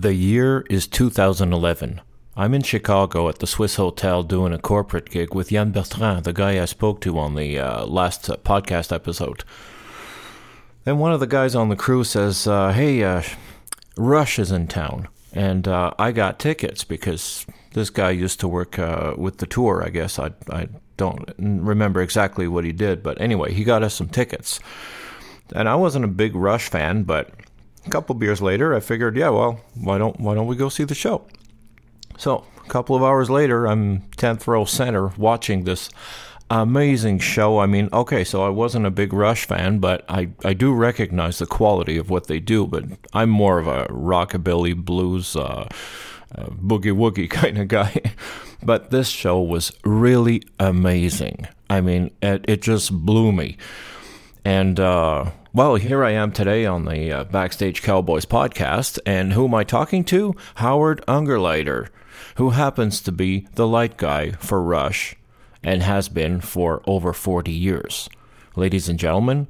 The year is 2011. I'm in Chicago at the Swiss Hotel doing a corporate gig with Jan Bertrand, the guy I spoke to on the uh, last uh, podcast episode. Then one of the guys on the crew says, uh, Hey, uh, Rush is in town. And uh, I got tickets because this guy used to work uh, with the tour, I guess. I, I don't remember exactly what he did, but anyway, he got us some tickets. And I wasn't a big Rush fan, but a couple beers later, I figured, yeah, well, why don't why don't we go see the show? So a couple of hours later, I'm tenth row center watching this amazing show. I mean, okay, so I wasn't a big Rush fan, but I, I do recognize the quality of what they do. But I'm more of a rockabilly blues, uh, uh, boogie woogie kind of guy. but this show was really amazing. I mean, it, it just blew me. And uh, well, here I am today on the uh, Backstage Cowboys podcast, and who am I talking to? Howard Ungerleider, who happens to be the light guy for Rush and has been for over 40 years. Ladies and gentlemen,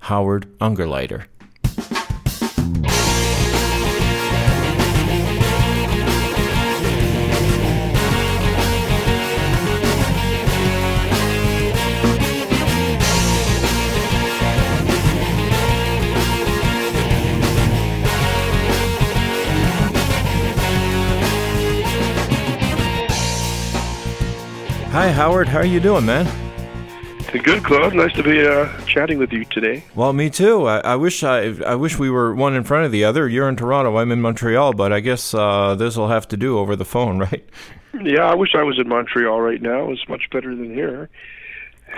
Howard Ungerleider. Hi, Howard. How are you doing, man? Good, Claude. Nice to be uh, chatting with you today. Well, me too. I, I, wish I, I wish we were one in front of the other. You're in Toronto. I'm in Montreal, but I guess uh, this will have to do over the phone, right? Yeah, I wish I was in Montreal right now. It's much better than here.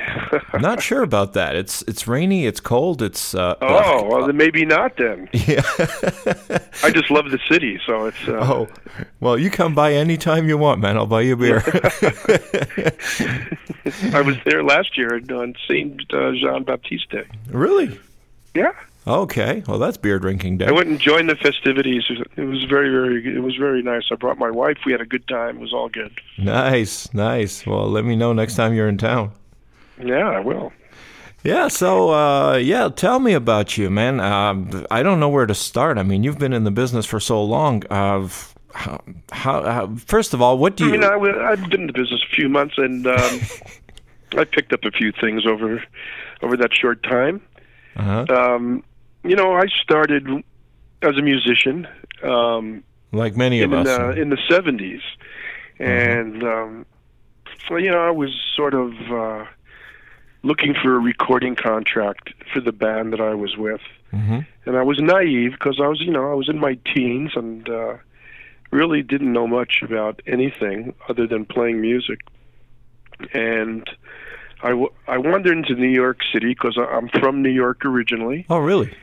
not sure about that. It's it's rainy. It's cold. It's uh, oh well, then maybe not then. Yeah, I just love the city, so it's. Uh, oh, well, you come by anytime you want, man. I'll buy you a beer. I was there last year on Saint uh, Jean Baptiste Day. Really? Yeah. Okay. Well, that's beer drinking day. I went and joined the festivities. It was very, very. It was very nice. I brought my wife. We had a good time. It was all good. Nice, nice. Well, let me know next time you're in town. Yeah, I will. Yeah, so uh, yeah, tell me about you, man. Uh, I don't know where to start. I mean, you've been in the business for so long. Uh, how, how, first of all, what do you? I mean, I, have been in the business a few months, and um, I picked up a few things over over that short time. Uh-huh. Um, you know, I started as a musician, um, like many of in, us, uh, in the '70s, and um, so you know, I was sort of uh, looking for a recording contract for the band that I was with. Mm-hmm. And I was naive because I was, you know, I was in my teens and uh, really didn't know much about anything other than playing music. And I, w- I wandered into New York City because I'm from New York originally. Oh, really?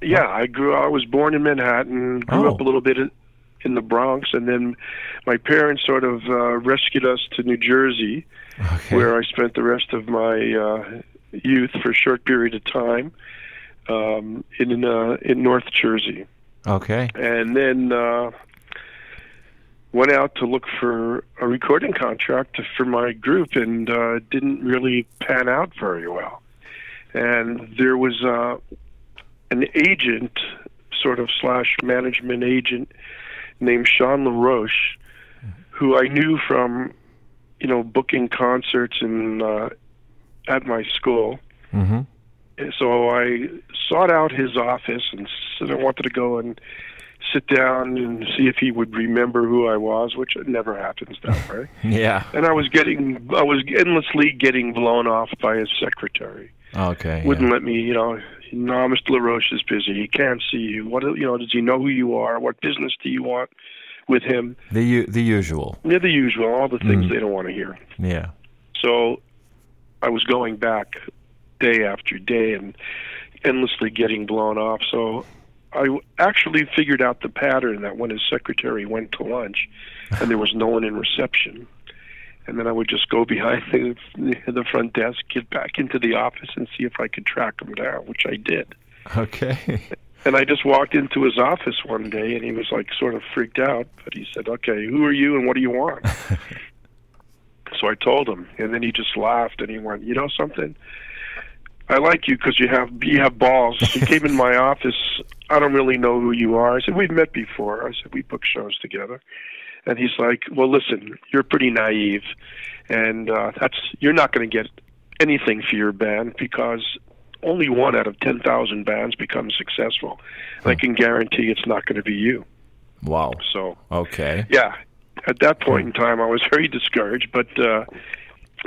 Yeah, I grew. I was born in Manhattan. Grew Oh. up a little bit in, the Bronx, and then my parents sort of uh, rescued us to New Jersey, Okay. where I spent the rest of my uh, youth for a short period of time um, in uh, in North Jersey, okay. and then uh, went out to look for a recording contract for my group, and uh, didn't really pan out very well. And there was uh, an agent, sort of slash management agent, named Sean LaRoche, who I knew from you know, booking concerts in uh, at my school. Mm-hmm. And so I sought out his office and said I wanted to go and sit down and see if he would remember who I was, which never happens that way. Yeah. and I was getting, I was endlessly getting blown off by his secretary. Okay. Wouldn't yeah. let me, you know. No, Mr. LaRoche is busy. He can't see you. What, you know? Does he know who you are? What business do you want with him? The u- the usual. Yeah, the usual. All the things Mm. they don't want to hear. Yeah. So I was going back day after day and endlessly getting blown off. So I actually figured out the pattern that when his secretary went to lunch and there was no one in reception, and then I would just go behind the, the front desk, get back into the office, and see if I could track him down, which I did. Okay. And I just walked into his office one day, and he was like sort of freaked out. But he said, "Okay, who are you, and what do you want?" so I told him, and then he just laughed, and he went, "You know something? I like you because you have you have balls." He came in my office I don't really know who you are. I said, We've met before. I said, We book shows together. And he's like, Well, listen, you're pretty naive, and uh, that's you're not going to get anything for your band because only one out of 10,000 bands becomes successful. And I can guarantee it's not going to be you. Wow. So, Okay. yeah, at that point in time, I was very discouraged. But uh,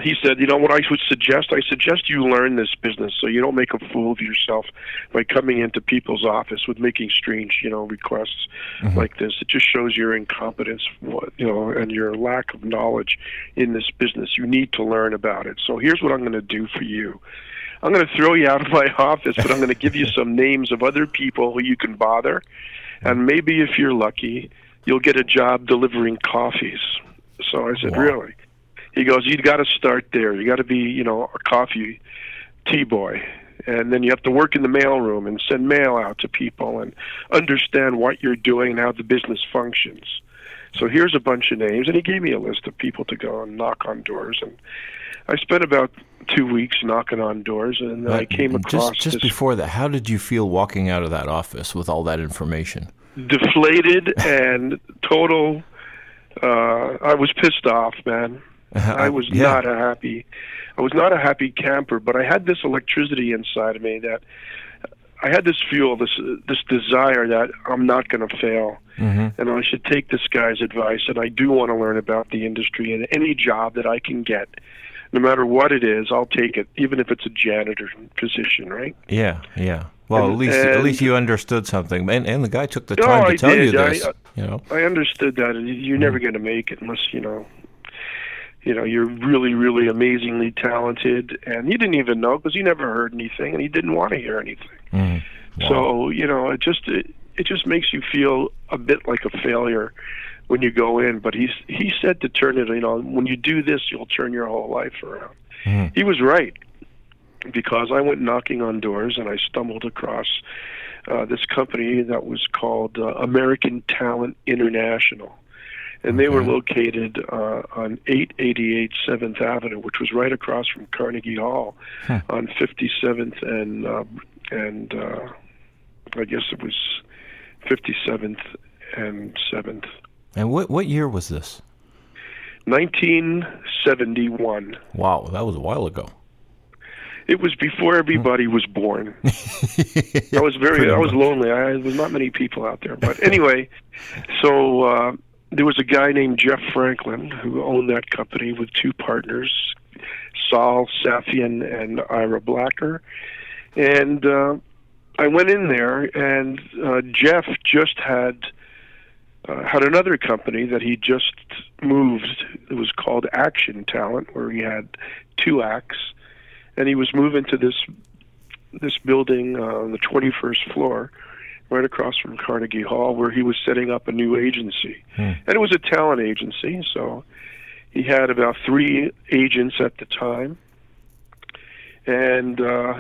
he said, you know what I would suggest? I suggest you learn this business so you don't make a fool of yourself by coming into people's office with making strange, you know, requests mm-hmm. like this. It just shows your incompetence, what- you know, and your lack of knowledge in this business. You need to learn about it. So here's what I'm going to do for you. I'm going to throw you out of my office, but I'm going to give you some names of other people who you can bother, and maybe if you're lucky, you'll get a job delivering coffees. So I said, Wow. really? He goes, you got to start there. You got to be, you know, a coffee tea boy, and then you have to work in the mailroom and send mail out to people and understand what you're doing and how the business functions. So here's a bunch of names, and he gave me a list of people to go and knock on doors, and I spent about two weeks knocking on doors, and I came across just just before that, how did you feel walking out of that office with all that information? deflated and total. Uh, I was pissed off, man. I was Yeah. not a happy. I was not a happy camper, but I had this electricity inside of me that I had this fuel, this this desire that I'm not going to fail, hmm and I should take this guy's advice. And I do want to learn about the industry and any job that I can get, no matter what it is, I'll take it, even if it's a janitor position, right? Yeah, yeah. Well, And- at least at least you understood something, and and the guy took the No, time to I tell you did. I- this. I- you know. I understood that, and you're Mm-hmm. never going to make it unless you know, you know, you're really, really amazingly talented, and you didn't even know because you never heard anything, and he didn't want to hear anything. Mhm. Wow. So you know, it just it, it just makes you feel a bit like a failure when you go in. But he's he said to turn it. You know, when you do this, you'll turn your whole life around. Mhm. He was right because I went knocking on doors and I stumbled across uh, this company that was called uh, American Talent International. And they were located uh, on 888 7th Avenue, which was right across from Carnegie Hall Huh. on 57th and, uh, and uh, I guess it was 57th and 7th. And what what year was this? 1971. Wow, that was a while ago. It was before everybody was born. I was very, I was lonely. I, there was not many people out there. But anyway, so uh, there was a guy named Jeff Franklin who owned that company with two partners, Saul Safian and Ira Blacker. And uh, I went in there, and uh, Jeff just had uh, had another company that he just moved. It was called Action Talent, where he had two acts, and he was moving to this this building uh, on the 21st floor, right across from Carnegie Hall, where he was setting up a new agency, Hmm. and it was a talent agency. So he had about three agents at the time, and uh,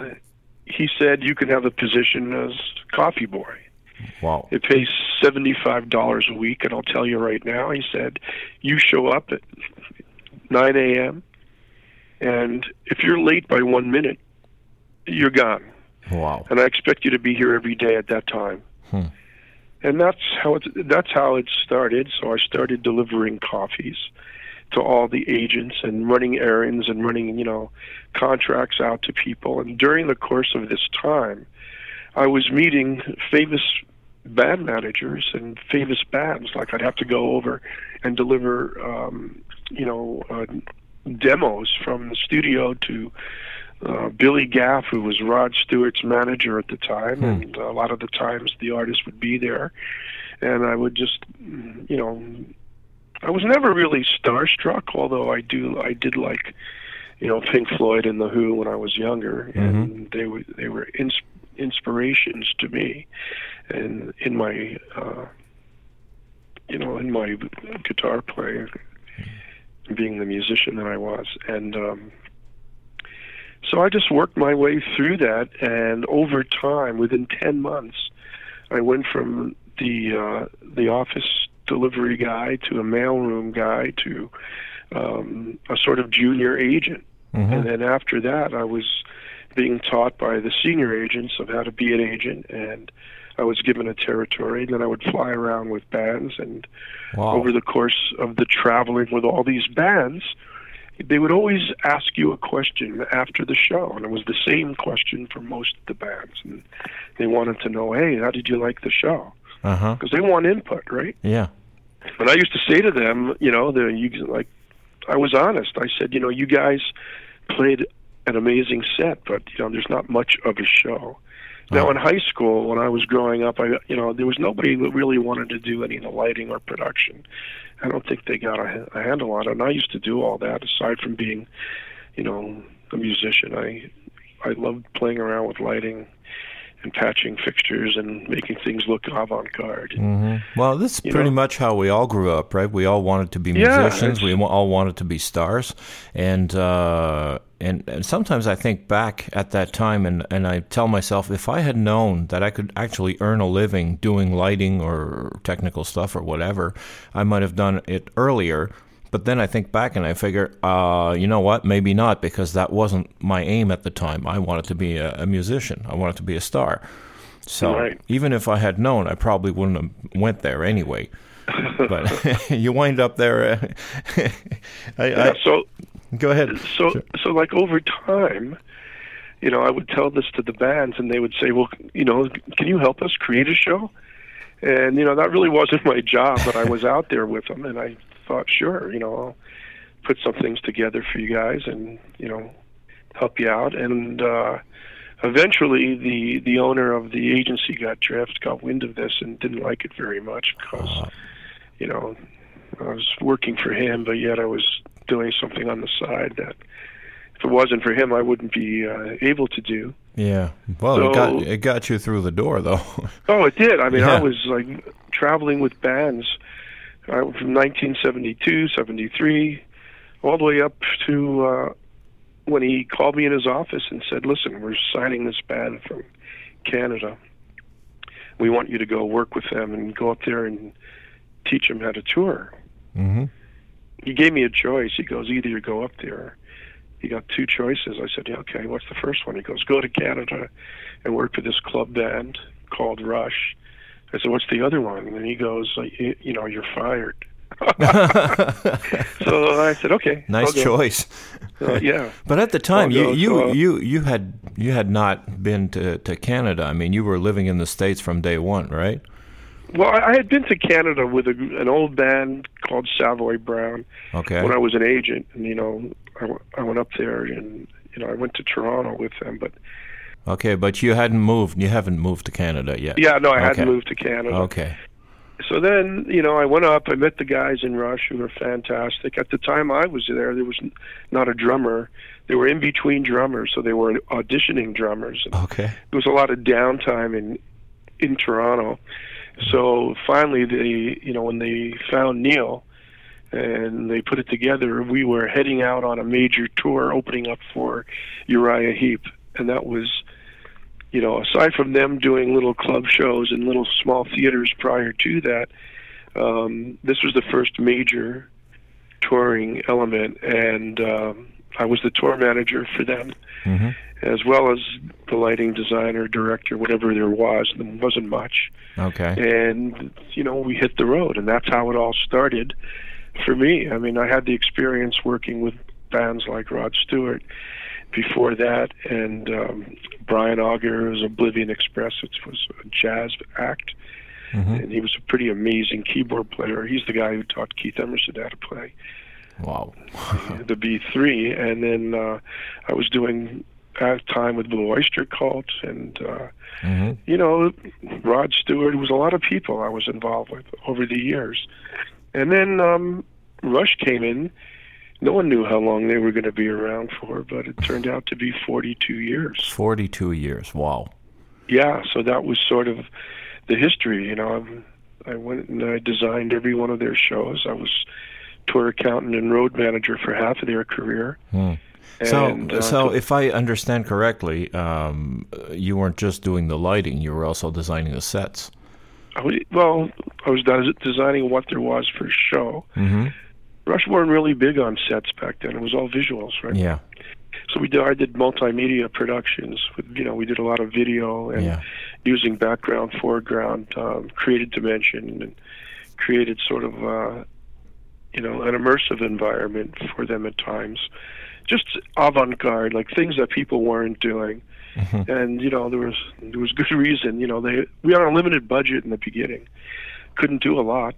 he said you can have a position as coffee boy. Wow. It pays seventy-five dollars a week, and I'll tell you right now. He said, "You show up at nine a.m. and if you're late by one minute, you're gone. Wow. And I expect you to be here every day at that time." Hmm. And that's how it. That's how it started. So I started delivering coffees to all the agents and running errands and running, you know, contracts out to people. And during the course of this time, I was meeting famous band managers and famous bands. Like I'd have to go over and deliver, um, you know, uh, demos from the studio to uh, Billy Gaff, who was Rod Stewart's manager at the time, Hmm. and a lot of the times the artist would be there, and I would just, you know, I was never really starstruck, although I do, I did like, you know, Pink Floyd and the Who when I was younger, and they were they were ins- inspirations to me, and in my, uh, you know, in my guitar playing, being the musician that I was, and. um so I just worked my way through that, and over time, within ten months, I went from the uh, the office delivery guy to a mailroom guy to um, a sort of junior agent, Mhm. and then after that, I was being taught by the senior agents of how to be an agent, and I was given a territory, and then I would fly around with bands. And Wow. over the course of the traveling with all these bands, they would always ask you a question after the show, and it was the same question for most of the bands. And they wanted to know, hey, how did you like the show? Uh-huh. Because they want input, right? Yeah. And I used to say to them, you know, the you like, I was honest. I said, you know, you guys played an amazing set, but you know, there's not much of a show. Now, Oh. in high school, when I was growing up, I, you know, there was nobody that really wanted to do any of the lighting or production. I don't think they got a, a handle on it. And I used to do all that. Aside from being, you know, a musician, I, I loved playing around with lighting and patching fixtures and making things look avant-garde. hmm Well, this is You pretty know? much how we all grew up, right? We all wanted to be musicians. it's- We all wanted to be stars, and uh, and and sometimes I think back at that time, and and I tell myself, if I had known that I could actually earn a living doing lighting or technical stuff or whatever, I might have done it earlier. But then I think back and I figure, uh, you know what? Maybe not because that wasn't my aim at the time. I wanted to be a, a musician. I wanted to be a star. So Right. even if I had known, I probably wouldn't have went there anyway. but you wind up there. Uh, I, Yeah, I, so go ahead. so Sure. so like over time you know i would tell this to the bands and they would say well you know can you help us create a show and you know that really wasn't my job but i was out there with them and i thought sure you know i'll put some things together for you guys and you know help you out and uh eventually the the owner of the agency got drift got wind of this and didn't like it very much because Uh, you know I was working for him, but yet I was doing something on the side that if it wasn't for him, I wouldn't be uh, able to do. yeah. Well, it got it got you through the door, though. Oh, it did. I mean, Yeah. I was like traveling with bands uh, from 1972, 73, all the way up to uh, when he called me in his office and said, "Listen, we're signing this band from Canada. We want you to go work with them and go up there and teach them how to tour." hmm he gave me a choice. He goes, either you go up there. He got two choices. I said, yeah, okay, what's the first one? He goes, go to Canada and work for this club band called Rush. I said, what's the other one? And he goes, you, know, you're fired. so I said, okay. nice choice. Uh, yeah. But at the time, I'll you go, you, uh, you you had you had not been to, to Canada. I mean, you were living in the states from day one, right? Well, I, had been to Canada with a, an old band called Savoy Brown Okay. when I was an agent. And, you know, I, w- I went up there and, you know, I went to Toronto with them. But, Okay, but you hadn't moved. You haven't moved to Canada yet. yeah, no, I Okay. hadn't moved to Canada. Okay. so then you know i went up i met the guys in rush who were fantastic at the time i was there there was not a drummer they were in between drummers so they were auditioning drummers Okay. there was a lot of downtime in in toronto so finally they you know when they found neil and they put it together we were heading out on a major tour opening up for uriah heep and that was you know, aside from them doing little club shows in little small theaters prior to that, um, this was the first major touring element, and um, I was the tour manager for them, hmm as well as the lighting designer, director, whatever there was. There wasn't much, Okay. and you know, we hit the road, and that's how it all started for me. I mean, I had the experience working with bands like Rod Stewart before that, and um, Brian Auger's Oblivion Express. It was a jazz act, hmm and he was a pretty amazing keyboard player. He's the guy who taught Keith Emerson how to play Wow. the B3, and then uh, I was doing at time with Blue Oyster Cult, and uh, hmm you know, Rod Stewart. Was a lot of people I was involved with over the years, and then um, Rush came in. No one knew how long they were going to be around for, but it turned out to be 42 years. Forty-two years. Wow. Yeah, so that was sort of the history. You know, I went and I designed every one of their shows. I was tour accountant and road manager for half of their career. Hmm. So, uh, so if I understand correctly, um, you weren't just doing the lighting; you were also designing the sets. I was, well, I was designing what there was for show. hmm Rush weren't really big on sets back then. It was all visuals, right? Yeah. So we did, I did multimedia productions. With, you know, we did a lot of video and Yeah. using background, foreground, um, created dimension, and created sort of uh, you know an immersive environment for them at times. Just avant-garde, like things that people weren't doing. Mm-hmm. And you know there was there was good reason. You know they we had a limited budget in the beginning, couldn't do a lot,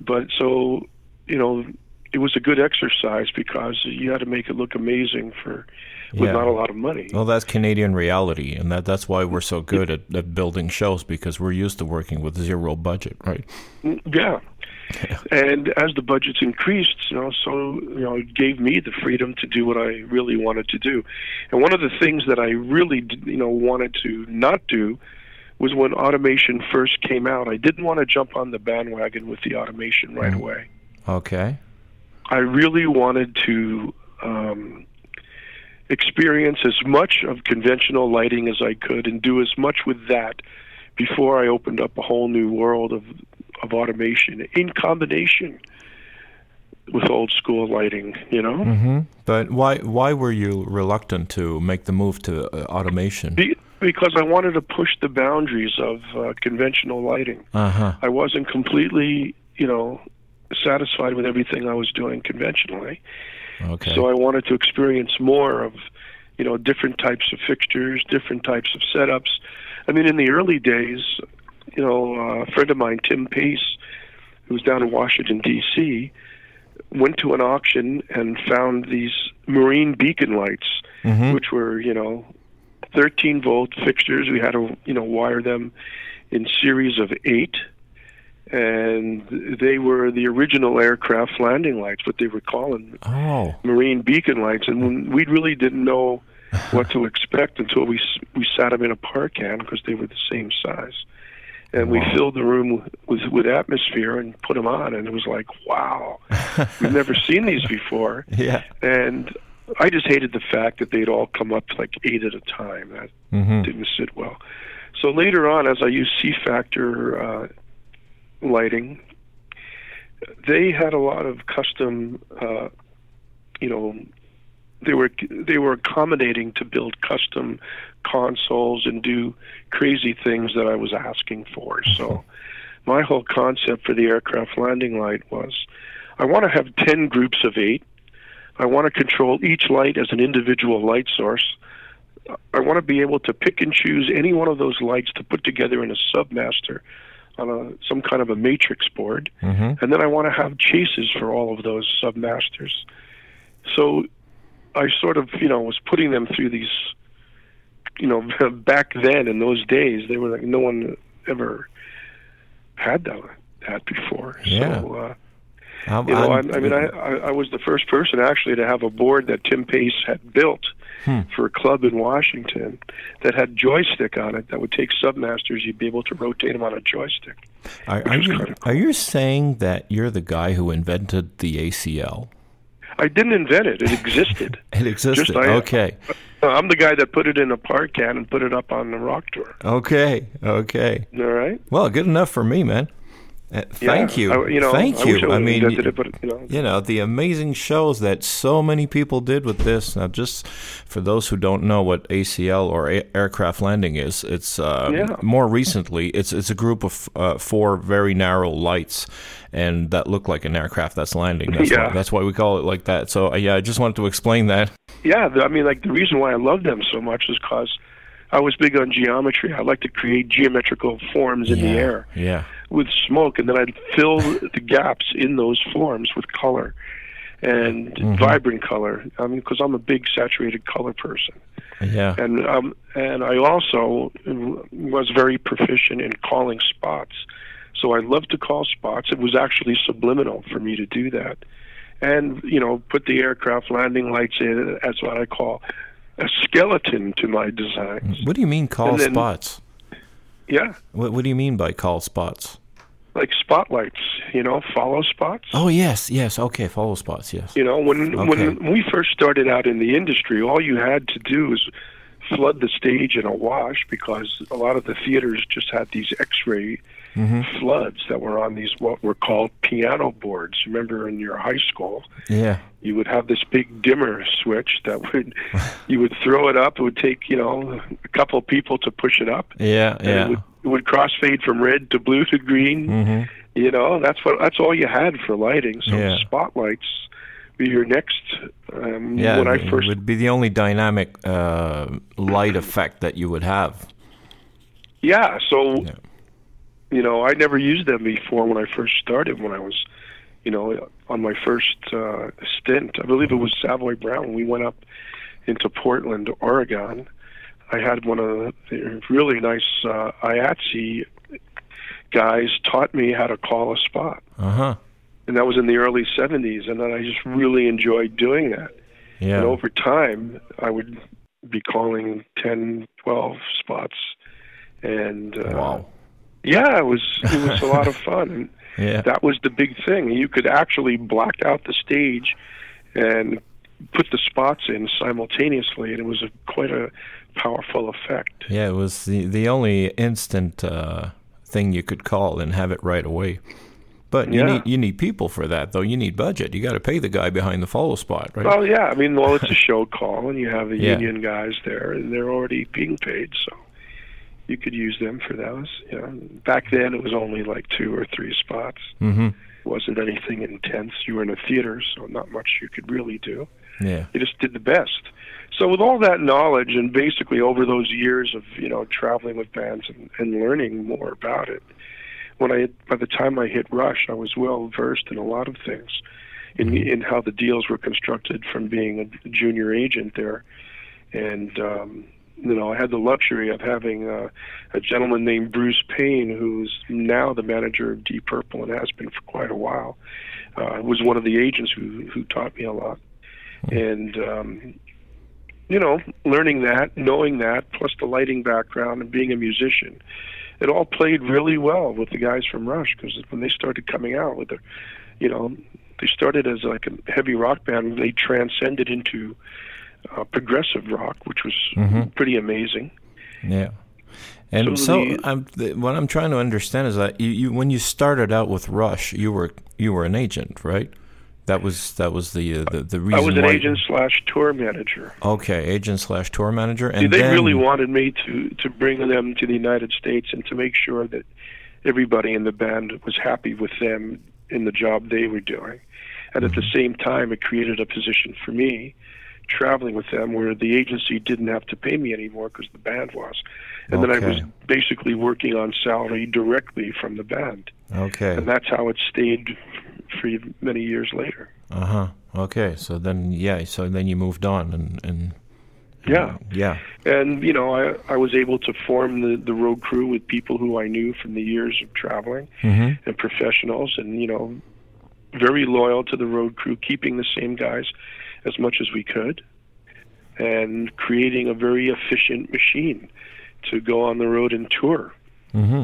but so you know it was a good exercise because you had to make it look amazing for with Yeah. not a lot of money. Well, that's Canadian reality, and that that's why we're so good at, at building shows because we're used to working with zero budget, right? Mm, Yeah. And as the budgets increased, you know, so you know, it gave me the freedom to do what I really wanted to do. And one of the things that I really, you know, wanted to not do was when automation first came out. I didn't want to jump on the bandwagon with the automation right away. Okay. I really wanted to um, experience as much of conventional lighting as I could and do as much with that before I opened up a whole new world of of automation in combination with old school lighting. You know, hmm But why why were you reluctant to make the move to uh, automation? Be- because I wanted to push the boundaries of uh, conventional lighting. Uh huh. I wasn't completely, you know, satisfied with everything I was doing conventionally. Okay. So I wanted to experience more of, you know, different types of fixtures, different types of setups. I mean, in the early days, you know, a friend of mine, Tim Pace, who was down in Washington D.C., went to an auction and found these marine beacon lights, Mhm. which were, you know, 13 volt fixtures. We had to, you know, wire them in series of eight. And they were the original aircraft landing lights, what they were calling oh. marine beacon lights, and we really didn't know what to expect until we we sat them in a par can because they were the same size, and we filled the room with with atmosphere and put them on, and it was like, wow, we've never seen these before, Yeah. and I just hated the fact that they'd all come up like eight at a time. That hmm didn't sit well. So later on, as I used See Factor uh, lighting, they had a lot of custom, uh, you know, they were they were accommodating to build custom consoles and do crazy things that I was asking for. So my whole concept for the aircraft landing light was I want to have 10 groups of 8. I want to control each light as an individual light source. I want to be able to pick and choose any one of those lights to put together in a submaster on a some kind of a matrix board, hmm and then I want to have chases for all of those submasters. So I sort of, you know, was putting them through these, you know, back then in those days, they were like no one ever had that that before. Yeah. So, uh, I'm, you know, I, I'm- I mean, I, I, was the first person actually to have a board that Tim Pace had built Hmm. for a club in Washington that had joystick on it that would take submasters. You'd be able to rotate them on a joystick. Are, are you are you saying that you're the guy who invented the ACL? I didn't invent it; it existed. It existed. I- okay. I'm the guy that put it in a par can and put it up on the rock tour. Okay. Okay. All right. Well, good enough for me, man. Uh, thank Yeah, you. I, you know, thank I you. Wish I, mean, it, but you know, you know the amazing shows that so many people did with this. Now, just for those who don't know what ACL or a- aircraft landing is, it's uh, Yeah. more recently. It's it's a group of uh, four very narrow lights, and that look like an aircraft that's landing. That's Yeah. why, that's why we call it like that. So uh, yeah, I just wanted to explain that. yeah. I mean, like the reason why I love them so much is because I was big on geometry. I like to create geometrical forms in yeah. the air. Yeah. With smoke, and then I'd fill the gaps in those forms with color and Mhm. vibrant color. I mean, because I'm a big saturated color person, Yeah. and um, and I also was very proficient in calling spots. So I love to call spots. It was actually subliminal for me to do that, and you know, put the aircraft landing lights in That's what I call a skeleton to my designs. What do you mean call then- spots? Yeah, What, what do you mean by call spots? Like spotlights. You know, follow spots. Oh yes, yes. Okay, follow spots. Yes. You know, when Okay. when we first started out in the industry, all you had to do was flood the stage in a wash because a lot of the theaters just had these X-ray Mm-hmm. floods that were on these what were called piano boards. Remember in your high school, Yeah. you would have this big dimmer switch that would you would throw it up. It would take you know a couple of people to push it up. Yeah. and Yeah. It would, it would crossfade from red to blue to green. Mhm. You know, that's what that's all you had for lighting. So Yeah. spotlights were your next. Um, Yeah. when I it would be the only dynamic uh, light effect that you would have. Yeah, so Yeah. you know, I never used them before when I first started. When I was, you know, on my first uh, stint, I believe it was Savoy Brown. We went up into Portland, Oregon. I had one of the really nice uh, IATSE guys taught me how to call a spot, Uh huh. And that was in the early '70s. And then I just really enjoyed doing that. Yeah. And over time, I would be calling 10, 12 spots, and uh, wow. yeah, it was it was a lot of fun. And Yeah. that was the big thing. You could actually black out the stage and put the spots in simultaneously, and it was a, quite a powerful effect. Yeah, it was the the only instant uh, thing you could call and have it right away. But you Yeah. need you need people for that though. You need budget. You got to pay the guy behind the follow spot, right? Well, yeah, I mean, well, it's a show call, and you have the Yeah. union guys there, and they're already being paid, so you could use them for those. You know, back then it was only like two or three spots. mm-hmm. It wasn't anything intense. You were in a theater, so not much you could really do. Yeah. you just did the best. So with all that knowledge and basically over those years of you know traveling with bands and, and learning more about it, when I by the time I hit Rush, I was well versed in a lot of things, in in how the deals were constructed from being a junior agent there, and um, you know I had the luxury of having uh, a gentleman named Bruce Payne, who's now the manager of Deep Purple and has been for quite a while. Uh, was one of the agents who who taught me a lot. And um, you know, learning that, knowing that, plus the lighting background and being a musician, it all played really well with the guys from Rush because when they started coming out with the, you know, they started as like a heavy rock band, and they transcended into uh, progressive rock, which was Mhm. pretty amazing. Yeah. And So so, the- I'm, the, what I'm trying to understand is that you, you when you started out with Rush, you were you were an agent, right? That was that was the uh, the the reason. I was an agent slash tour manager. Okay, agent slash tour manager, and See, they then, really wanted me to to bring them to the United States and to make sure that everybody in the band was happy with them in the job they were doing. And at the Mm-hmm. same time, it created a position for me traveling with them where the agency didn't have to pay me anymore because the band was. And then I was basically working on salary directly from the band. Okay. And that's how it stayed for many years later. Uh huh. Okay. So then, yeah. So then you moved on, and and Yeah. yeah. and you know I I was able to form the the road crew with people who I knew from the years of traveling Mm-hmm. and professionals, and you know very loyal to the road crew, keeping the same guys as much as we could, and creating a very efficient machine to go on the road and tour. Mm-hmm.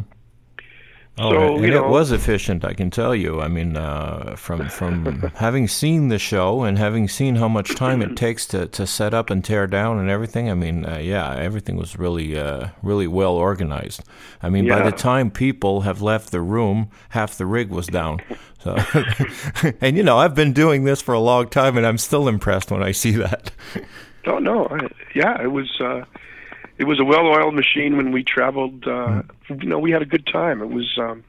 Oh, So, and it know- was efficient, I can tell you. I mean, uh, from from having seen the show and having seen how much time it takes to, to set up and tear down and everything. I mean, uh, yeah, everything was really uh, really well organized. I mean, by the time people have left the room, half the rig was down. So, and you know, I've been doing this for a long time, and I'm still impressed when I see that. No, no, I, yeah, it was. It was a well-oiled machine when we traveled. Uh, you know, we had a good time. It was um,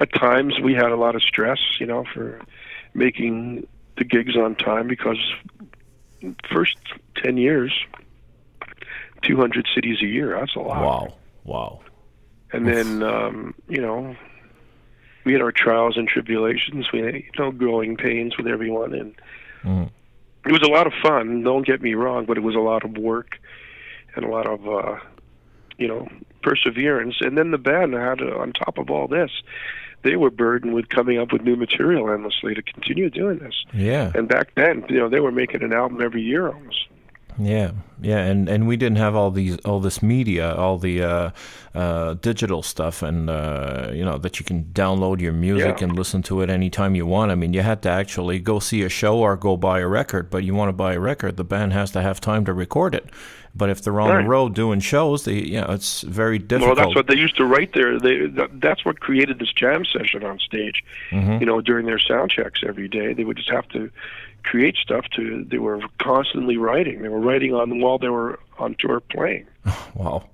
at times we had a lot of stress, you know, for making the gigs on time because first ten years, two hundred cities a year. That's a lot. Wow, wow. And then um, you know, we had our trials and tribulations. We had you know growing pains with everyone, and Mm. it was a lot of fun. Don't get me wrong, but it was a lot of work and a lot of uh, you know perseverance. And then the band had, uh, on top of all this, they were burdened with coming up with new material endlessly to continue doing this. Yeah. And back then, you know, they were making an album every year almost. Yeah, yeah, and and we didn't have all these all this media, all the uh, uh, digital stuff, and uh, you know that you can download your music Yeah. and listen to it anytime you want. I mean, you had to actually go see a show or go buy a record. But you want to buy a record, the band has to have time to record it. But if they're on Right. the road doing shows, they you know it's very difficult. Well, that's what they used to write there. They, that's what created this jam session on stage. Mm-hmm. You know, during their sound checks every day, they would just have to create stuff. To they were constantly writing. They were writing on while they were on tour playing. wow.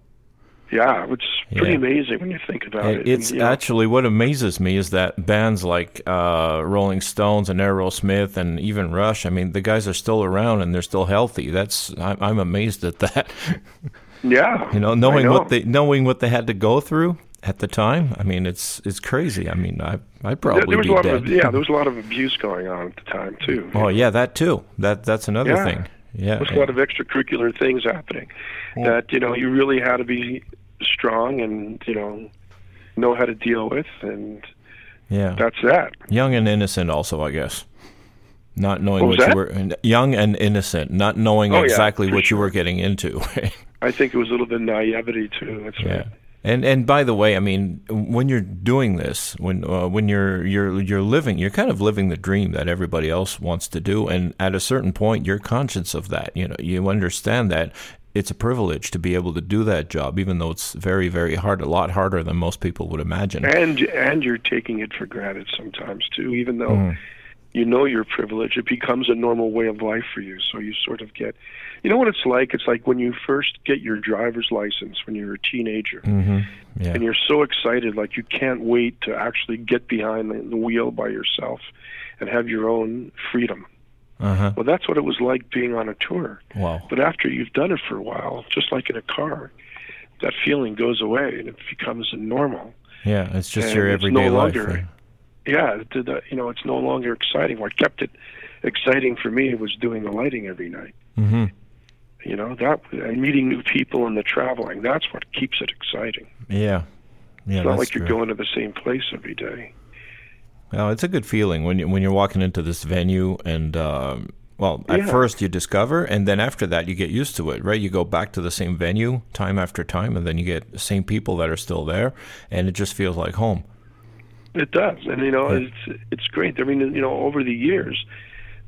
Yeah, it's pretty Yeah. amazing when you think about it. It's And, actually what amazes me is that bands like uh, Rolling Stones and Aerosmith and even Rush. I mean, the guys are still around and they're still healthy. That's I'm, I'm amazed at that. yeah, you know, knowing know. what they knowing what they had to go through at the time. I mean, it's it's crazy. I mean, I I probably there was a lot dead. of yeah, there was a lot of abuse going on at the time too. oh yeah, that too. That that's another Yeah. thing. Yeah. There's a lot of extracurricular things happening that you know you really had to be strong and you know know how to deal with, and yeah. that's that. Young and innocent, also, I guess. Not knowing What what, you were young and innocent, not knowing Oh, exactly for what you were getting into. I think it was a little bit naivety too. That's Yeah. right. And and by the way, I mean when you're doing this, when uh, when you're you're you're living, you're kind of living the dream that everybody else wants to do, and at a certain point, you're conscious of that. You know, you understand that it's a privilege to be able to do that job, even though it's very very hard, a lot harder than most people would imagine. And and you're taking it for granted sometimes too, even though Mm. you know you're privileged. It becomes a normal way of life for you. So you sort of get, you know what it's like. It's like when you first get your driver's license when you're a teenager. hmm Yeah. and you're so excited like you can't wait to actually get behind the, the wheel by yourself and have your own freedom Uh huh. well that's what it was like being on a tour Wow. but after you've done it for a while just like in a car that feeling goes away and it becomes normal Yeah, it's just And your everyday no life. longer- right? yeah did, uh, you know it's no longer exciting what kept it exciting for me was doing the lighting every night Mm-hmm. you know that and meeting new people and the traveling that's what keeps it exciting Yeah. Yeah. it's not like you're going to the same place every day Well, it's a good feeling when you, when you're walking into this venue and um, well, at Yeah. first you discover, and then after that you get used to it, right? You go back to the same venue time after time, and then you get the same people that are still there, and it just feels like home. It does, and you know Yeah. it's it's great. I mean, you know, over the years,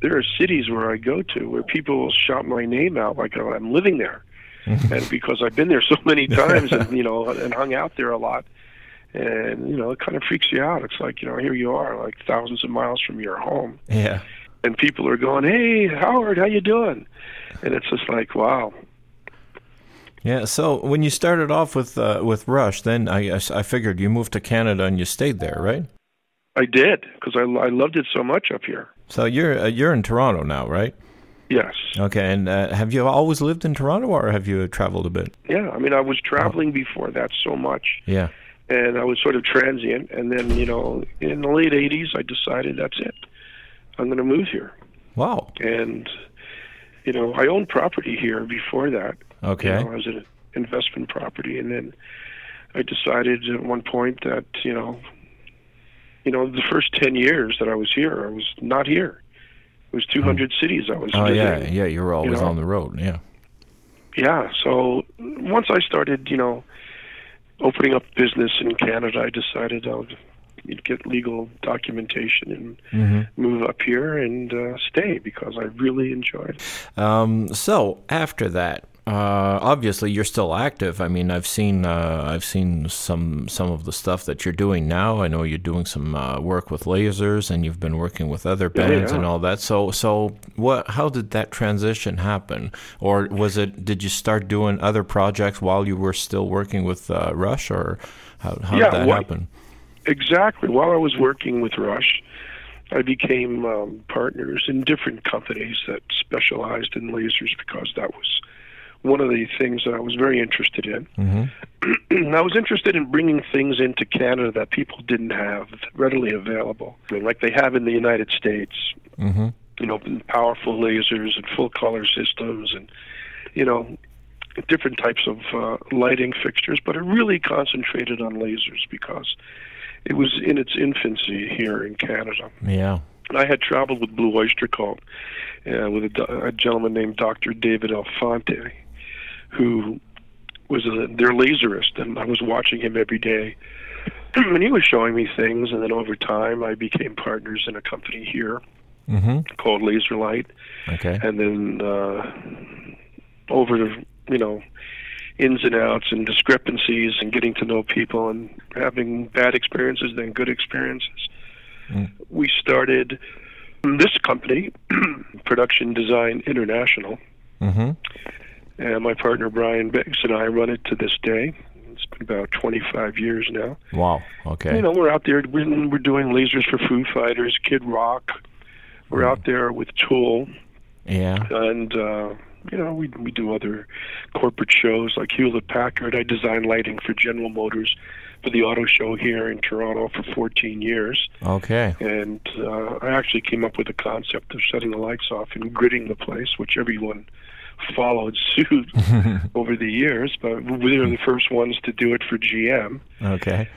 there are cities where I go to where people will shout my name out like oh, I'm living there, and because I've been there so many times and you know and hung out there a lot, and you know it kind of freaks you out. It's like you know here you are like thousands of miles from your home, Yeah. and people are going, "Hey, Howard, how you doing?" And it's just like, wow, Yeah. So when you started off with uh, with Rush, then I I figured you moved to Canada and you stayed there, right? I did because I I loved it so much up here. So you're uh, you're in Toronto now, right? Yes. Okay. And uh, have you always lived in Toronto, or have you traveled a bit? Yeah, I mean, I was traveling before that so much. Yeah. And I was sort of transient. And then, you know, in the late '80s, I decided that's it. I'm going to move here. Wow. And, you know, I owned property here before that. Okay. You know, as an investment property, and then I decided at one point that, you know, you know, the first ten years that I was here, I was not here. It was 200 cities I was Oh yeah, visiting. yeah. yeah. You're always know. on the road. Yeah. yeah so once i started you know opening up business in canada i decided i would get legal documentation and hmm move up here and uh, stay because i really enjoyed it. Um, so after that, uh, obviously you're still active. I mean, I've seen uh, I've seen some some of the stuff that you're doing now. I know you're doing some uh, work with lasers, and you've been working with other Yeah, bands and all that. So so what? How did that transition happen? Or was it? Did you start doing other projects while you were still working with uh, Rush, or how, how Yeah, did that what- happen? exactly while i was working with rush i became um, partners in different companies that specialized in lasers because that was one of the things that i was very interested in hmm I was interested in bringing things into Canada that people didn't have readily available, I mean, like they have in the United States. hmm You know, powerful lasers and full color systems, and you know, different types of uh, lighting fixtures. But it really concentrated on lasers because it was in its infancy here in Canada. Yeah. I had traveled with Blue Oyster Cult, uh, with a, a gentleman named Dr. David Alfonte, who was a, their laserist, and I was watching him every day. and he was showing me things, and then over time, I became partners in a company here Mm-hmm. called Laserlight, Okay. and then uh, over the you know ins and outs and discrepancies and getting to know people and having bad experiences then good experiences Mm. we started this company production design international Mm-hmm. And my partner brian biggs and i run it to this day it's been about 25 years now Wow. Okay. you know we're out there we're, we're doing lasers for foo fighters kid rock we're out there with tool yeah. and uh, you know we we do other corporate shows like Hewlett Packard. I designed lighting for General Motors for the auto show here in Toronto for 14 years, Okay. and uh, I actually came up with the concept of shutting the lights off and gridding the place, which everyone followed suit over the years. But we were the first ones to do it for GM, Okay.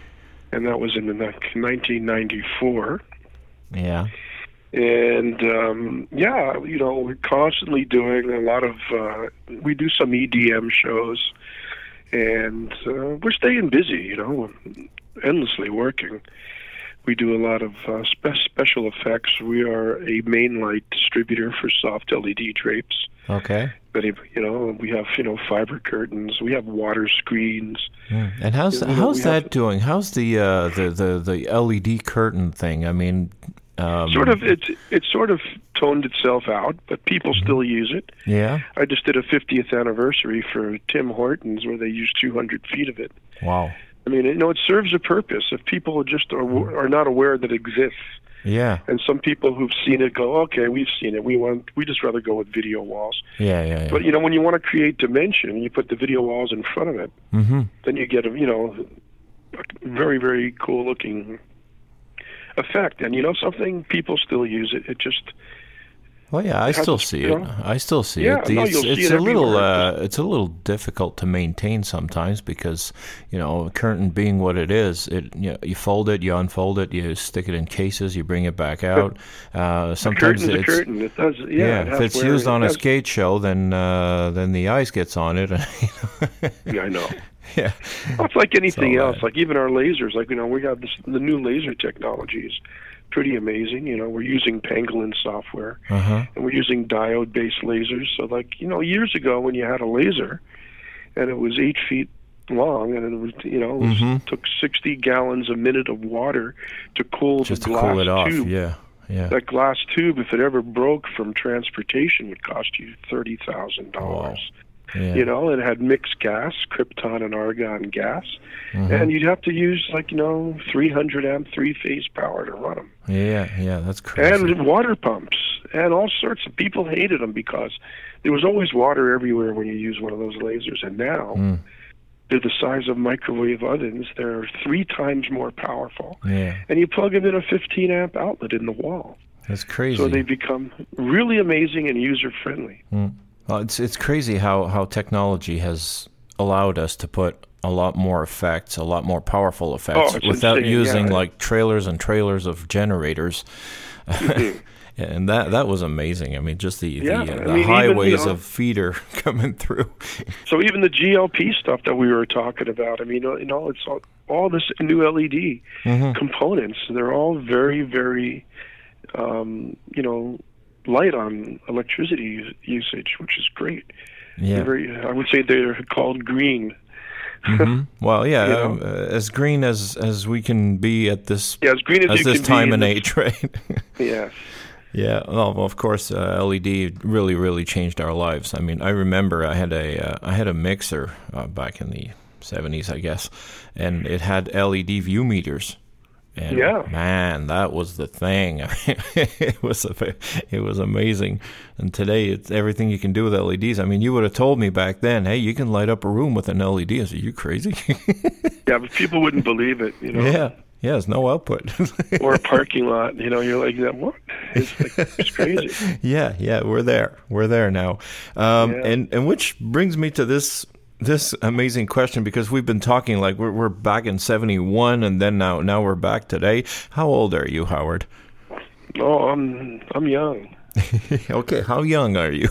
and that was in the 1994. Yeah. and um yeah you know we're constantly doing a lot of uh we do some edm shows and uh, we're staying busy you know endlessly working we do a lot of uh, spe- special effects we are a main light distributor for soft led drapes Okay. but if, you know we have you know fiber curtains we have water screens Mm. And how's You know, how's that have- doing? How's the uh, the the the LED curtain thing? I mean, um, sort of it's it's sort of toned itself out but people still use it Yeah. I just did a 50th anniversary for Tim Hortons where they used 200 feet of it. Wow. I mean, you know, it serves a purpose. If people just are, are not aware that it exists, Yeah. and some people who've seen it go, okay, we've seen it. We want, we just rather go with video walls. Yeah. Yeah. yeah. But you know, when you want to create dimension, you put the video walls in front of it. mm-hmm. Then you get a, you know, a very very cool looking effect. And you know something, people still use it. It just Well, yeah, I still see it. I still see Yeah, it. no, it's it's it a little uh, it's a little difficult to maintain sometimes because you know curtain being what it is, it you, know, you fold it, you unfold it, you stick it in cases, you bring it back out. Uh, sometimes it's curtain. It does. Yeah. yeah, it if it's used it on a skate show, then uh, then the ice gets on it. and, you know, Yeah, I know. yeah, Well, it's like anything So, else. Like even our lasers, like you know, we have this, the new laser technology is pretty amazing. You know, we're using Pangolin software uh huh, and we're using diode-based lasers. So, like you know, years ago when you had a laser and it was eight feet long and it was you know it was, Mhm. took 60 gallons a minute of water to cool just the to cool it off. tube. Yeah, yeah. That glass tube, if it ever broke from transportation, would cost you thirty thousand dollars. Yeah. You know, it had mixed gas, krypton and argon gas, Mhm. and you'd have to use like you know 300 amp three phase power to run them, yeah, yeah. That's crazy. and water pumps, and all sorts of people hated them because there was always water everywhere when you use one of those lasers, and now Mm, they're the size of microwave ovens. They're three times more powerful, yeah, and you plug them in a 15 amp outlet in the wall, that's crazy. so they become really amazing and user friendly. Well, it's it's crazy how, how technology has allowed us to put a lot more effects, a lot more powerful effects, Oh, without insane, using yeah. like trailers and trailers of generators. and that that was amazing. I mean, just the Yeah, the, uh, the mean, even, you highways know- of feeder coming through. So even the GLP stuff that we were talking about, I mean, you know, it's all, all this new LED Mhm. components. They're all very, very, um, you know, light on electricity usage, which is great. Yeah. very, I would say they're called green. Mhm. Well, yeah, You know? uh, as green as as we can be at this Yeah, as green as, as this time and age, right? Yeah. Yeah, well, of course, uh, LED really, really changed our lives. I mean, I remember I had a, uh, I had a mixer uh, back in the '70s, I guess, and it had LED VU meters. And Yeah. man, that was the thing. I mean, it was a, it was amazing. And today, it's everything you can do with LEDs. I mean, you would have told me back then, "Hey, you can light up a room with an LED." I said, "You crazy?" Yeah, but people wouldn't believe it, you know. yeah, yeah, there's no output. Or a parking lot, you know, you're like, what? It's, like, it's crazy. yeah, yeah, we're there. We're there now. Um, Yeah. And and which brings me to this this amazing question because we've been talking like we're we're back in '71 and then now now we're back today. How old are you, Howard? Oh, I'm I'm young. okay, how young are you?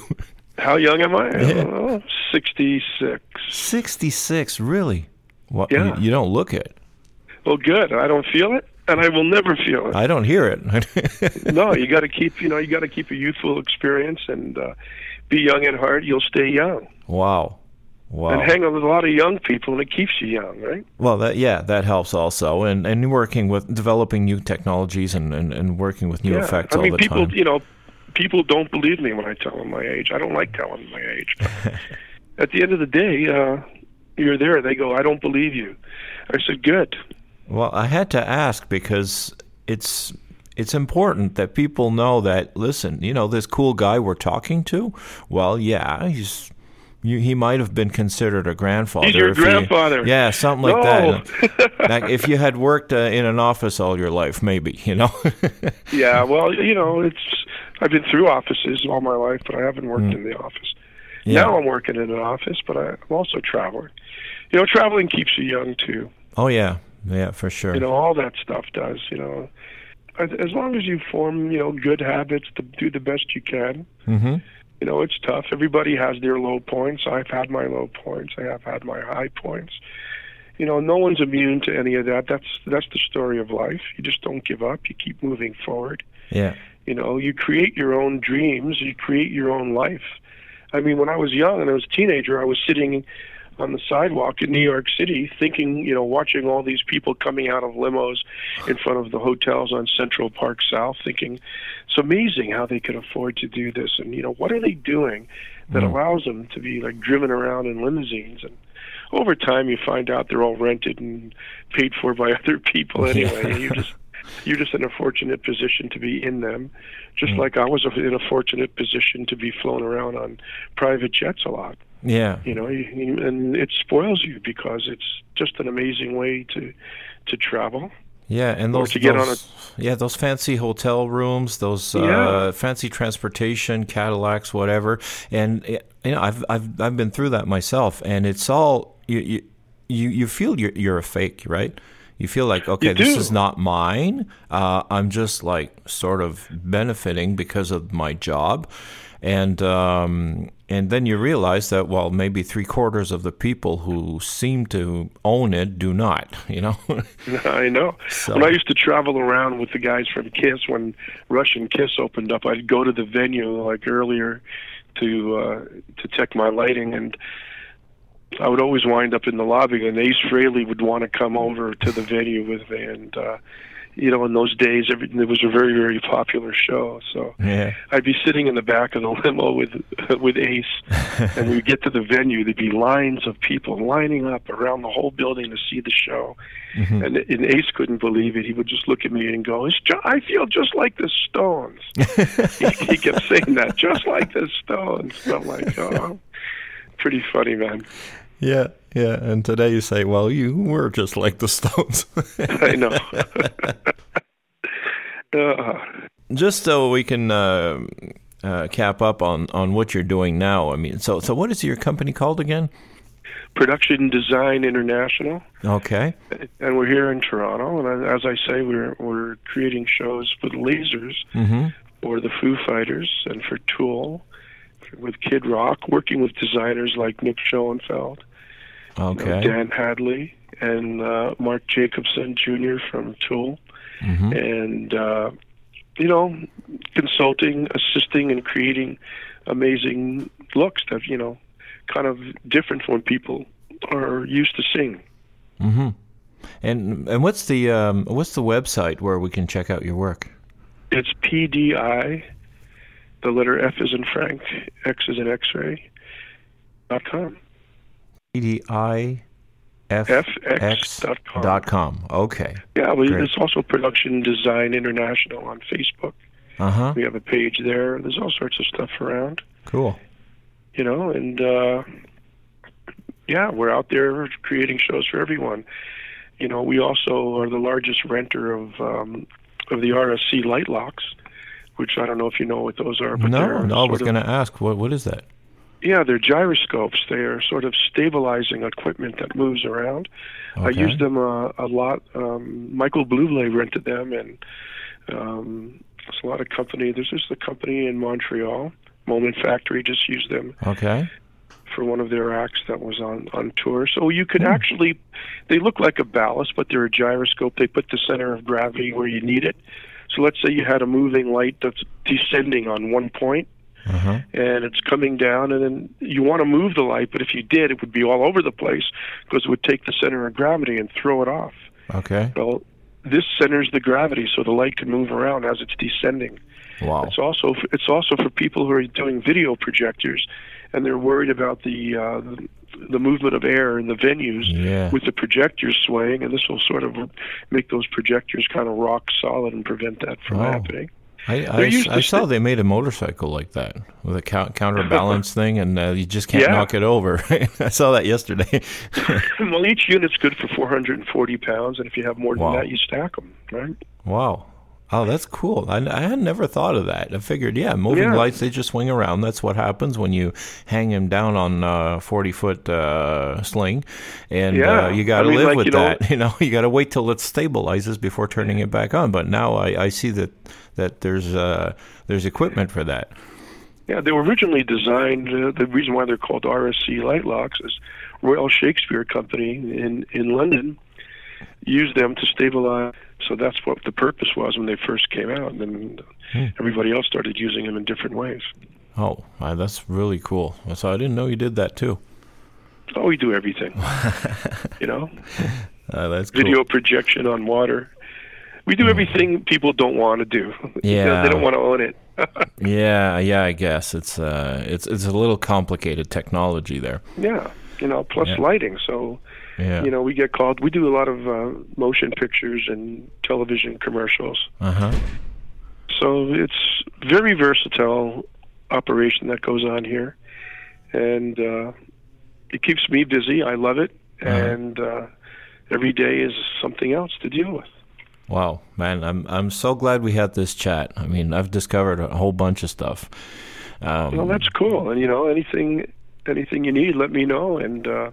How young am I? Yeah. Oh, 66. 66, really? Well, Yeah. You, you don't look it. Well, good. I don't feel it, and I will never feel it. I don't hear it. no, you got to keep, you know, you got to keep a youthful experience and uh, be young at heart. You'll stay young. wow. Wow. And hang out with a lot of young people, and it keeps you young, right? Well, that yeah, that helps also, and and working with developing new technologies and, and, and working with new yeah. effects I mean, all the people, time. you know, people don't believe me when I tell them my age. I don't like telling them my age. At the end of the day, uh, you're there. They go, I don't believe you. I said, good. Well, I had to ask because it's it's important that people know that. Listen, you know this cool guy we're talking to. Well, yeah, he's. You, he might have been considered a grandfather. He's your grandfather. yeah, something like No. that. like if you had worked uh, in an office all your life, maybe you know. Yeah, well, you know, it's. I've been through offices all my life, but I haven't worked in the office. Yeah. Now I'm working in an office, but I- I'm also traveling. You know, traveling keeps you young too. oh yeah, yeah, for sure. You know, all that stuff does. You know, as, as long as you form, you know, good habits to do the best you can. hmm You know, it's tough. Everybody has their low points. I've had my low points. I have had my high points. You know, no one's immune to any of that. That's that's the story of life. You just don't give up. You keep moving forward. Yeah. You know, you create your own dreams. You create your own life. I mean, when I was young and I was a teenager, I was sitting on the sidewalk in New York City, thinking, you know, watching all these people coming out of limos in front of the hotels on Central Park South, thinking it's amazing how they could afford to do this, and you know, what are they doing that allows them to be like driven around in limousines? And over time you find out they're all rented and paid for by other people anyway and you just you're just in a fortunate position to be in them just mm. like i was in a fortunate position to be flown around on private jets a lot Yeah. you know and it spoils you because it's just an amazing way to to travel Yeah, and those to get on those, yeah those fancy hotel rooms, those uh, fancy transportation, Cadillacs, whatever. And uh, you know, I've I've I've been through that myself, and it's all you you you, you feel you're you're a fake, right? You feel like okay, this is not mine. Uh, I'm just like sort of benefiting because of my job, and um, and then you realize that well, maybe three quarters of the people who seem to own it do not. You know. I know. So- When I used to travel around with the guys from Kiss, when Russian Kiss opened up, I'd go to the venue like earlier to uh, to check my lighting, and I would always wind up in the lobby, and Ace Frehley would want to come over to the venue with me, and uh, you know, in those days, every, it was a very very popular show, so. yeah. I'd be sitting in the back of the limo with with Ace, and we'd get to the venue. There'd be lines of people lining up around the whole building to see the show, Mm-hmm. and, and Ace couldn't believe it. He would just look at me and go, it's ju- "I feel just like the Stones." he, he kept saying that, just like the Stones. And I'm like, oh, pretty funny, man. Yeah, yeah. And today you say, well, you were just like the Stones. I know. uh, just so we can uh, uh, cap up on, on what you're doing now. I mean, so so what is your company called again? Production Design International. Okay. and we're here in Toronto. And as I say, we're we're creating shows for the lasers Mm-hmm. for the Foo Fighters and for Tool, with Kid Rock, working with designers like Nick Schoenfeld, you know, Dan Hadley, and uh, Mark Jacobson Jr. from Tool, Mm-hmm. and uh, you know, consulting, assisting, and creating amazing looks that you know, kind of different from what people are used to seeing. Mm-hmm. And and what's the um, what's the website where we can check out your work? It's PDI, the letter F is in Frank, X is in X-ray, dot com. FX dot com. Okay. Yeah, well, Great. there's also Production Design International on Facebook. Uh huh. We have a page there. There's all sorts of stuff around, Cool. you know, and uh, yeah, we're out there creating shows for everyone. You know, we also are the largest renter of um, of the RSC light locks, which I don't know if you know what those are. But No, they're no. I was going to ask what what is that? Yeah, they're gyroscopes. They are sort of stabilizing equipment that moves around. I use them uh, a lot. Um, Michael Bublé rented them, and um, There's a lot of company. There's just a company in Montreal, Moment Factory, just used them Okay. for one of their acts that was on on tour. So you could actually, they look like a ballast, but they're a gyroscope. They put the center of gravity where you need it. So let's say you had a moving light that's descending on one point, Uh-huh. and it's coming down, and then you want to move the light, but if you did, it would be all over the place because it would take the center of gravity and throw it off. Okay. Well, this centers the gravity, so the light can move around as it's descending. Wow. It's also it's also for people who are doing video projectors, and they're worried about the uh, the, the movement of air in the venues Yeah. with the projectors swaying, and this will sort of make those projectors kind of rock solid and prevent that from Oh. happening. I, I, I saw st- they made a motorcycle like that with a count, counterbalance thing, and uh, you just can't Yeah. knock it over. I saw that yesterday. well, each unit's good for 440 pounds, and if you have more than Wow. that, you stack them, right? wow. Oh, that's cool. I, I had never thought of that. I figured, yeah, moving Yeah. lights, they just swing around. That's what happens when you hang him down on a 40 foot uh, sling. And Yeah. uh, you got to I mean, live like, with you know- that. You know, you got to wait till it stabilizes before turning it back on. But now I, I see that, that there's, uh, there's equipment for that. Yeah, they were originally designed. Uh, the reason why they're called RSC light locks is Royal Shakespeare Company in in London used them to stabilize. So that's what the purpose was when they first came out, and then Hmm. everybody else started using them in different ways. Oh, wow, that's really cool. So I didn't know you did that too. Oh, we do everything. you know, Uh, that's cool. video projection on water. We do everything people don't want to do. Yeah. they don't want to own it. Yeah, yeah, I guess it's uh, it's it's a little complicated technology there. yeah, you know, plus Yeah. lighting. So Yeah. you know, we get called. We do a lot of uh, motion pictures and television commercials. Uh huh. So it's very versatile operation that goes on here, and uh, it keeps me busy. I love it, Uh-huh. and uh, every day is something else to deal with. Wow, man, I'm I'm so glad we had this chat. I mean, I've discovered a whole bunch of stuff. Um, Well, that's cool. And you know, anything anything you need, let me know. And uh,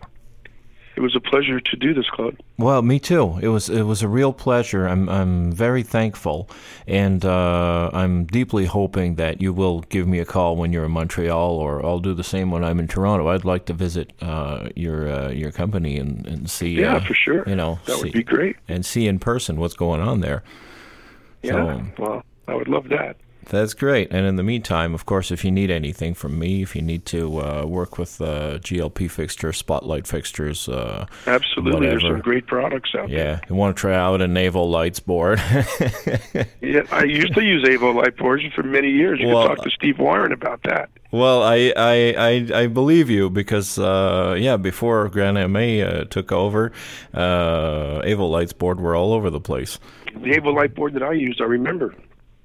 it was a pleasure to do this, Claude. Well, me too. It was it was a real pleasure. I'm I'm very thankful, and uh, I'm deeply hoping that you will give me a call when you're in Montreal, or I'll do the same when I'm in Toronto. I'd like to visit uh, your uh, your company and and see. Yeah, uh, for sure. You know, that see, would be great. and see in person what's going on there. Yeah. well, I would love that. That's great. And in the meantime, of course, if you need anything from me, if you need to uh, work with uh, GLP fixtures, spotlight fixtures, uh, Absolutely. There's some great products out there. yeah, you want to try out an Avolites board. Yeah, I used to use Avo light boards for many years. You Well, could talk to Steve Warren about that. well, I, I, I, I believe you because, uh, yeah, before Grand MA uh, took over, uh, Avolites board were all over the place. The Avo light board that I used, I remember,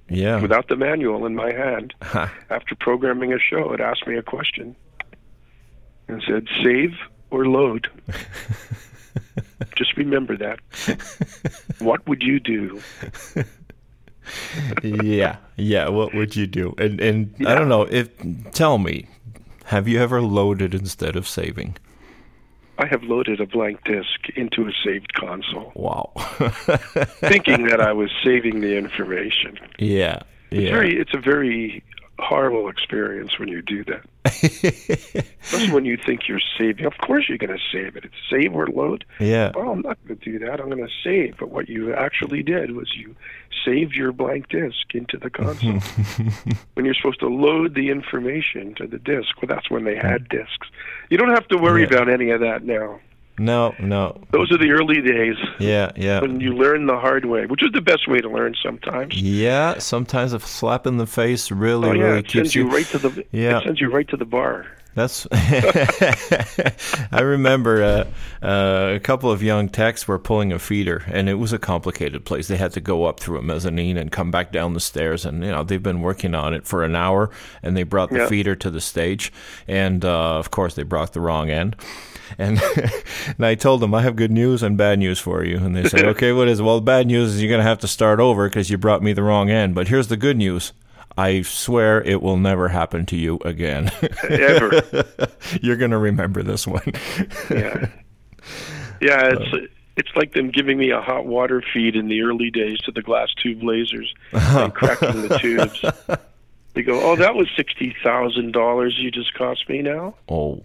Yeah. without the manual in my hand, after programming a show, it asked me a question and said, save or load. Just remember that. what would you do? yeah, yeah. What would you do? And and I don't know. If tell me, have you ever loaded instead of saving? I have loaded a blank disk into a saved console, Wow. thinking that I was saving the information. yeah. It's Yeah. very it's a very horrible experience when you do that. Especially when you think you're saving. Of course you're going to save it. It's save or load. yeah. Well, I'm not going to do that. I'm going to save. But what you actually did was you saved your blank disk into the console. when you're supposed to load the information to the disk, well, that's when they had disks. You don't have to worry Yeah. about any of that now. No, no. Those are the early days Yeah, yeah. when you learn the hard way, which is the best way to learn sometimes. Yeah, sometimes a slap in the face really, Oh yeah, really keeps sends you right to the Yeah. it sends you right to the bar. That's. I remember uh, uh, a couple of young techs were pulling a feeder, and it was a complicated place. They had to go up through a mezzanine and come back down the stairs, and you know they've been working on it for an hour, and they brought the Yeah. feeder to the stage, and uh, of course they brought the wrong end. And, and I told them I have good news and bad news for you, and they said, "Okay, what is? Well, the bad news is you're going to have to start over because you brought me the wrong end. But here's the good news: I swear it will never happen to you again. Ever. You're going to remember this one. yeah. Yeah, it's it's like them giving me a hot water feed in the early days to the glass tube lasers and cracking the tubes. They go, "Oh, that was sixty thousand dollars you just cost me now." Oh,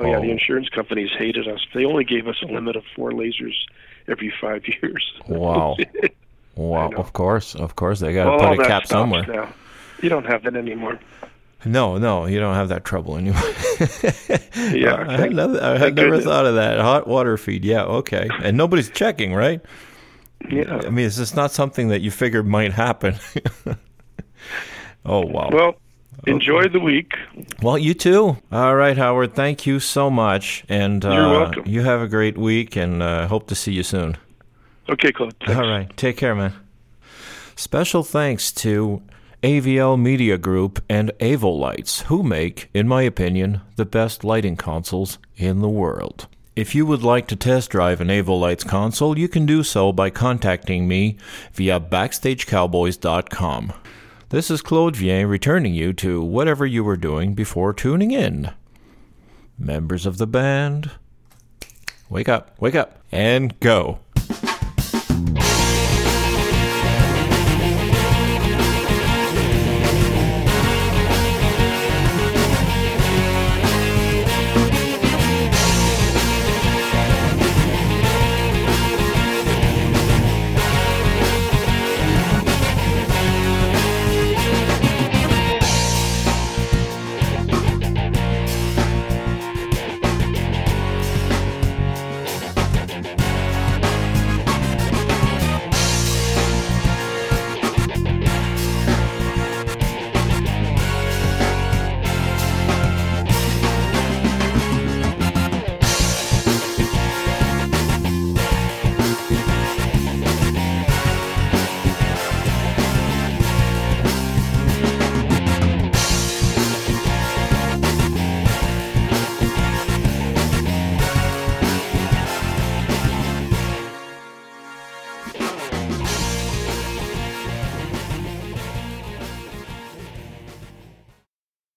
Oh yeah, Oh. the insurance companies hated us. They only gave us a limit of four lasers every five years. Wow. Know. Of course, of course, they got to Well, put a cap somewhere. Now. You don't have that anymore. No, no, you don't have that trouble anymore. Yeah, I thank- never, I had never goodness. thought of that. Hot water feed. Yeah, okay. And nobody's checking, right? Yeah. I mean, it's just not something that you figured might happen. oh, wow. Well, enjoy the week. Well, you too. All right, Howard. Thank you so much, and uh, You're welcome. You have a great week, and uh, hope to see you soon. Okay, Claude. Thanks. All right, take care, man. Special thanks to AVL Media Group and Avolites, who make, in my opinion, the best lighting consoles in the world. If you would like to test drive an Avolites console, you can do so by contacting me via BackstageCowboys.com. This is Claude Vien returning you to whatever you were doing before tuning in. Members of the band, wake up, wake up, and go.